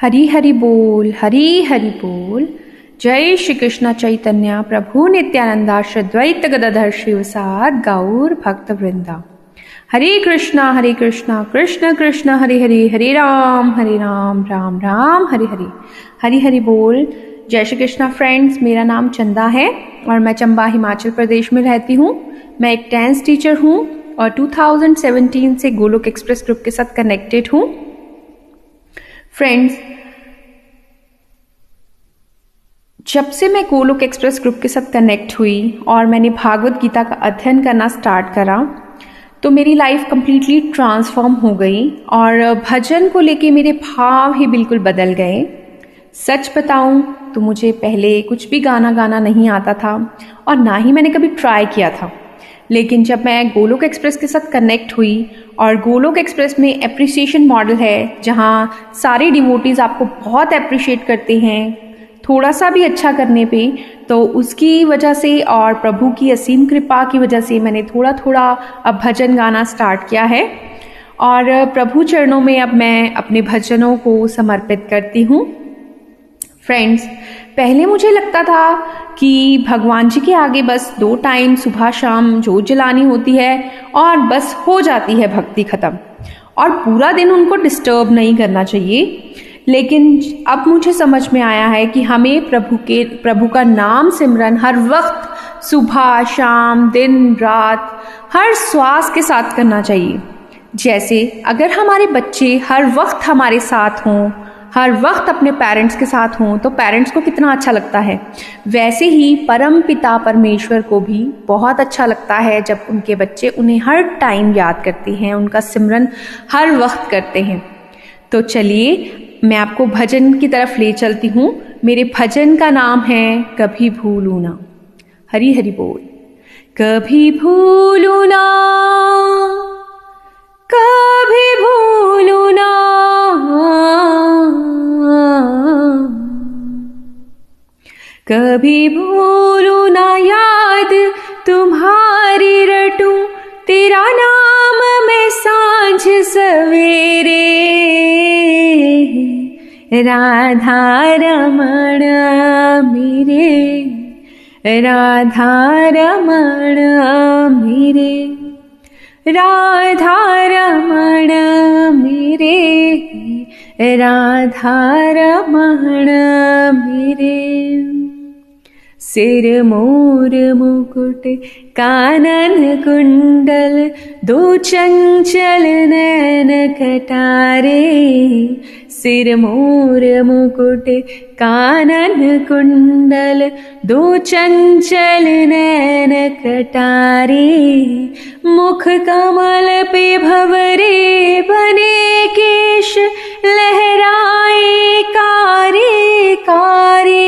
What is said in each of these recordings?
हरी हरि बोल, हरी हरि बोल। जय श्री कृष्ण चैतन्य, प्रभु नित्यानंदा, श्रद्वैत गदाधर शिवसाद, गौर भक्त वृंदा। हरे कृष्णा हरे कृष्णा, कृष्ण कृष्ण, हरे हरे हरे राम हरे राम राम राम, हरे हरे। हरी हरि बोल। जय श्री कृष्णा फ्रेंड्स, मेरा नाम चंदा है और मैं चंबा, हिमाचल प्रदेश में रहती हूँ। मैं एक डांस टीचर हूँ और 2017 से गोलोक एक्सप्रेस ग्रुप के साथ कनेक्टेड हूँ। फ्रेंड्स जब से मैं गोलोक एक्सप्रेस ग्रुप के साथ कनेक्ट हुई और मैंने भागवत गीता का अध्ययन करना स्टार्ट करा तो मेरी लाइफ कंप्लीटली ट्रांसफॉर्म हो गई और भजन को लेके मेरे भाव ही बिल्कुल बदल गए। सच बताऊँ तो मुझे पहले कुछ भी गाना गाना नहीं आता था और ना ही मैंने कभी ट्राई किया था। लेकिन जब मैं गोलोक एक्सप्रेस के साथ कनेक्ट हुई, और गोलोक एक्सप्रेस में अप्रिसिएशन मॉडल है, जहाँ सारे डिवोटीज़ आपको बहुत अप्रिशिएट करते हैं, थोड़ा सा भी अच्छा करने पे तो उसकी वजह से और प्रभु की असीम कृपा की वजह से मैंने थोड़ा थोड़ा अब भजन गाना स्टार्ट किया है। और प्रभु चरणों में अब मैं अपने भजनों को समर्पित करती हूँ। फ्रेंड्स पहले मुझे लगता था कि भगवान जी के आगे बस दो टाइम, सुबह, शाम, जोत जलानी होती है और बस हो जाती है भक्ति खत्म। और पूरा दिन उनको डिस्टर्ब नहीं करना चाहिए। लेकिन अब मुझे समझ में आया है कि हमें प्रभु के, प्रभु का नाम सिमरन हर वक्त, सुबह, शाम, दिन, रात, हर श्वास के साथ करना चाहिए। जैसे अगर हमारे बच्चे हर वक्त हमारे साथ हों हर वक्त अपने पेरेंट्स के साथ हों तो पेरेंट्स को कितना अच्छा लगता है। वैसे ही परम पिता परमेश्वर को भी बहुत अच्छा लगता है जब उनके बच्चे उन्हें हर टाइम याद करते हैं, उनका सिमरन हर वक्त करते हैं। तो चलिए, मैं आपको भजन की तरफ़ ले चलती हूँ। मेरे भजन का नाम है, कभी भूलू ना। हरी हरी बोल। कभी भूलू ना। कभी भूलू कभी भूलू ना याद तुम्हारी रटू, तेरा नाम मैं साँझ सवेरे। राधा रमण मेरे, राधा रमण मेरे, राधा रमण मेरे, राधा रमण मेरे। सिर मोर मुकुट कानन कुंडल दो चंचल नैन सिर मोर मुकुट कानन कुंडल दो चंचल नैन कटारे मुख कमल पे भवरे बने केश लहराए कारे कारे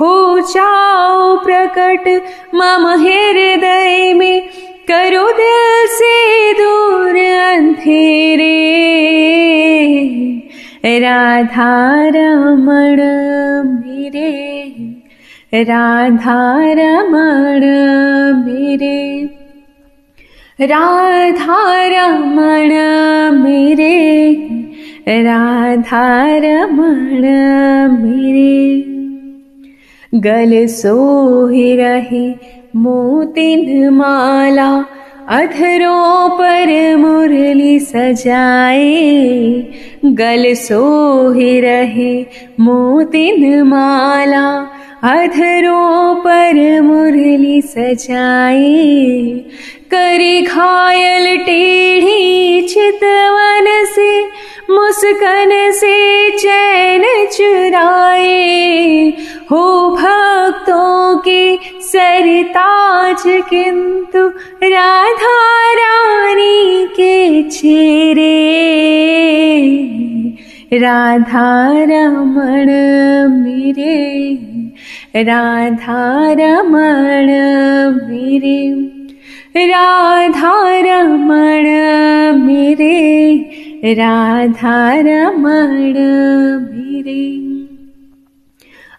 हो जाओ प्रकट, मम हृदय में करो दिल से दूर अंधेरे। राधा रमण मेरे, राधा रमण मेरे। राधा रमण मेरे, राधा रमण मेरे। गल सोहि रहे, मोतिन माला, अधरों पर मुरली सजाए। गल सोहि रहे, मोतिन माला, अधरों पर मुरली सजाए। करी घायल टेढ़ी चितवन से मुस्कन से चैन चुराए। हो भा सरताज किंतु राधा रानी के चेरे राधा रमण मेरे, राधा रमण मेरे। राधा रमण मेरे राधा रमण मेरे।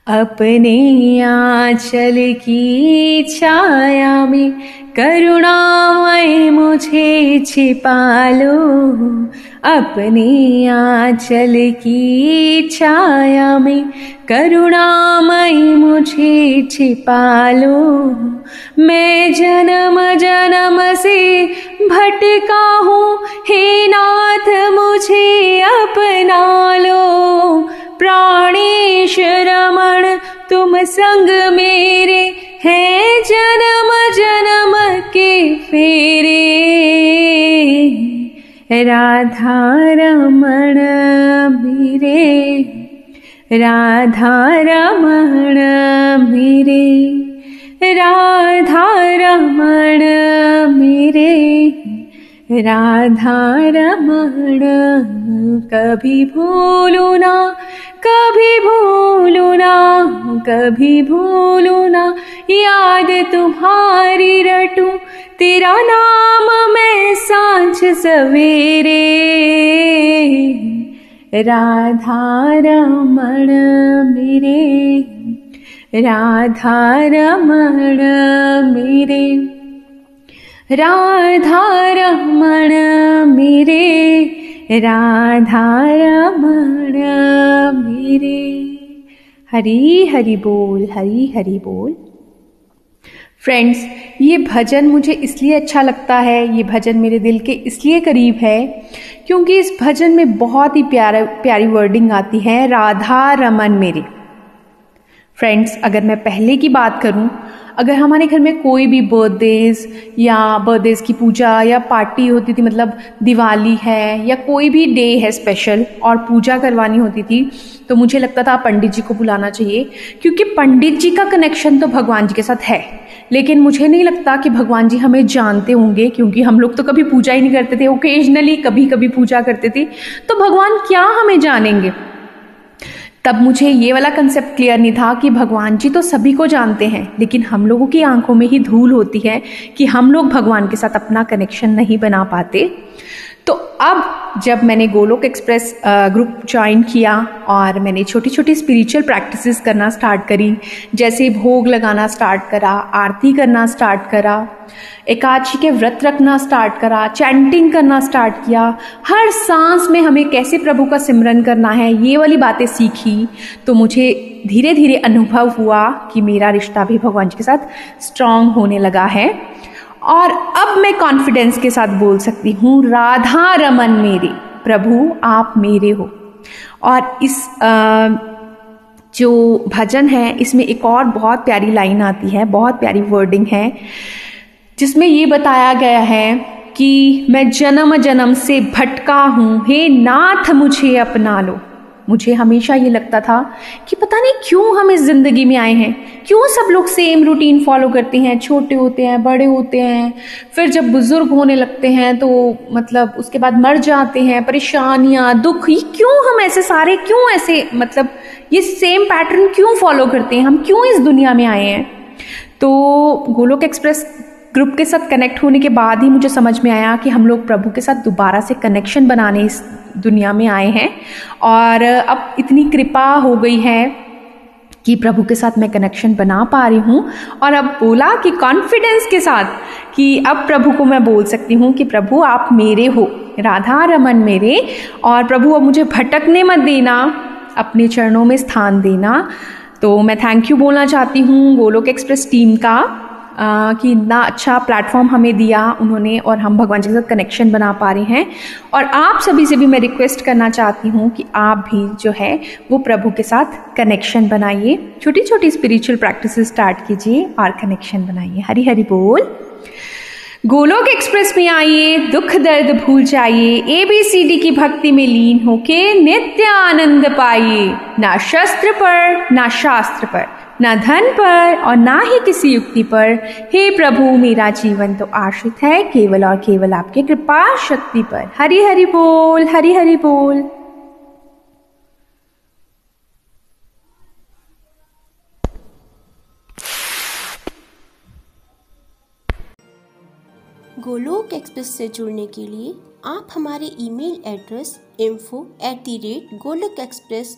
अपने आंचल की छाया में करुणामय मुझे छिपा लो अपने आंचल की छाया में करुणामय मुझे छिपा लो मैं जन्म जन्म से भटका हूँ। हे नाथ, मुझे अपना लो। प्राणेश रमण, तुम संग मेरे हैं जन्म जन्म के फेरे। राधा रमण, मेरे राधा रमण मेरे, राधा रमण मेरे। राधा रमण, कभी भूलू ना, कभी भूलू ना, कभी भूलू ना। याद तुम्हारी रटू, तेरा नाम मैं साँझ सवेरे। राधा रमण मेरे। राधा रमण मेरे। राधा रमण मेरे। राधा रमण मेरे। हरी हरि बोल, हरी हरि बोल। फ्रेंड्स ये भजन मुझे इसलिए अच्छा लगता है, ये भजन मेरे दिल के इसलिए करीब है, क्योंकि इस भजन में बहुत ही प्यारा, प्यारी वर्डिंग आती है, राधा रमन मेरे। फ्रेंड्स अगर मैं पहले की बात करूँ अगर हमारे घर में कोई भी बर्थडेज या बर्थडेज की पूजा या पार्टी होती थी मतलब दिवाली है या कोई भी डे है स्पेशल और पूजा करवानी होती थी तो मुझे लगता था पंडित जी को बुलाना चाहिए, क्योंकि पंडित जी का कनेक्शन तो भगवान जी के साथ है। लेकिन मुझे नहीं लगता कि भगवान जी हमें जानते होंगे, क्योंकि हम लोग तो कभी पूजा ही नहीं करते थे ओकेजनली कभी कभी पूजा करते थे। तो भगवान क्या हमें जानेंगे? तब मुझे ये वाला कंसेप्ट क्लियर नहीं था कि भगवान जी तो सभी को जानते हैं, लेकिन हम लोगों की आँखों में ही धूल होती है कि हम लोग भगवान के साथ अपना कनेक्शन नहीं बना पाते। तो अब जब मैंने गोलोक एक्सप्रेस ग्रुप ज्वाइन किया और मैंने छोटी छोटी स्पिरिचुअल प्रैक्टिसेस करना स्टार्ट करी, जैसे भोग लगाना स्टार्ट करा, आरती करना स्टार्ट करा, एकादशी के व्रत रखना स्टार्ट करा चैंटिंग करना स्टार्ट किया, हर सांस में हमें कैसे प्रभु का सिमरन करना है, ये वाली बातें सीखी तो मुझे धीरे धीरे अनुभव हुआ कि मेरा रिश्ता भी भगवान जी के साथ स्ट्रांग होने लगा है। और अब मैं कॉन्फिडेंस के साथ बोल सकती हूँ राधा रमन मेरे प्रभु आप मेरे हो। और इस आ, जो भजन है इसमें एक और बहुत प्यारी लाइन आती है बहुत प्यारी वर्डिंग है जिसमें ये बताया गया है कि मैं जन्म जन्म से भटका हूँ। हे नाथ मुझे अपना लो। मुझे हमेशा ये लगता था कि पता नहीं क्यों हम इस ज़िंदगी में आए हैं। क्यों सब लोग सेम रूटीन फॉलो करते हैं? छोटे होते हैं, बड़े होते हैं, फिर जब बुज़ुर्ग होने लगते हैं तो मतलब उसके बाद मर जाते हैं, परेशानियाँ, दुख, ये क्यों हम ऐसे सारे, क्यों ऐसे मतलब ये सेम पैटर्न क्यों फॉलो करते हैं? हम क्यों इस दुनिया में आए हैं? तो गोलोक एक्सप्रेस ग्रुप के साथ कनेक्ट होने के बाद ही मुझे समझ में आया कि हम लोग प्रभु के साथ दोबारा से कनेक्शन बनाने इस दुनिया में आए हैं। और अब इतनी कृपा हो गई है कि प्रभु के साथ मैं कनेक्शन बना पा रही हूँ। और अब बोला कि कॉन्फिडेंस के साथ कि अब प्रभु को मैं बोल सकती हूँ कि प्रभु आप मेरे हो, राधा रमन मेरे। और प्रभु अब मुझे भटकने मत देना, अपने चरणों में स्थान देना। तो मैं थैंक यू बोलना चाहती हूँ, गोलोक एक्सप्रेस टीम का। कि इतना अच्छा प्लेटफॉर्म हमें दिया उन्होंने और हम भगवान जी के साथ कनेक्शन बना पा रहे हैं। और आप सभी से भी मैं रिक्वेस्ट करना चाहती हूँ कि आप भी जो है, वो प्रभु के साथ कनेक्शन बनाइए। छोटी छोटी स्पिरिचुअल प्रैक्टिस स्टार्ट कीजिए और कनेक्शन बनाइए। हरी हरी बोल। गोलोक एक्सप्रेस में आइए, दुख दर्द भूल जाइए एबीसीडी की भक्ति में लीन होके नित्य आनंद पाइए। ना शस्त्र पर, ना शास्त्र पर। ना धन पर और ना ही किसी युक्ति पर। हे प्रभु, मेरा जीवन तो आश्रित है केवल और केवल आपके कृपा शक्ति पर। हरि हरि बोल हरि हरि बोल। गोलोक एक्सप्रेस से जुड़ने के लिए आप हमारे email address info at the rate Golok express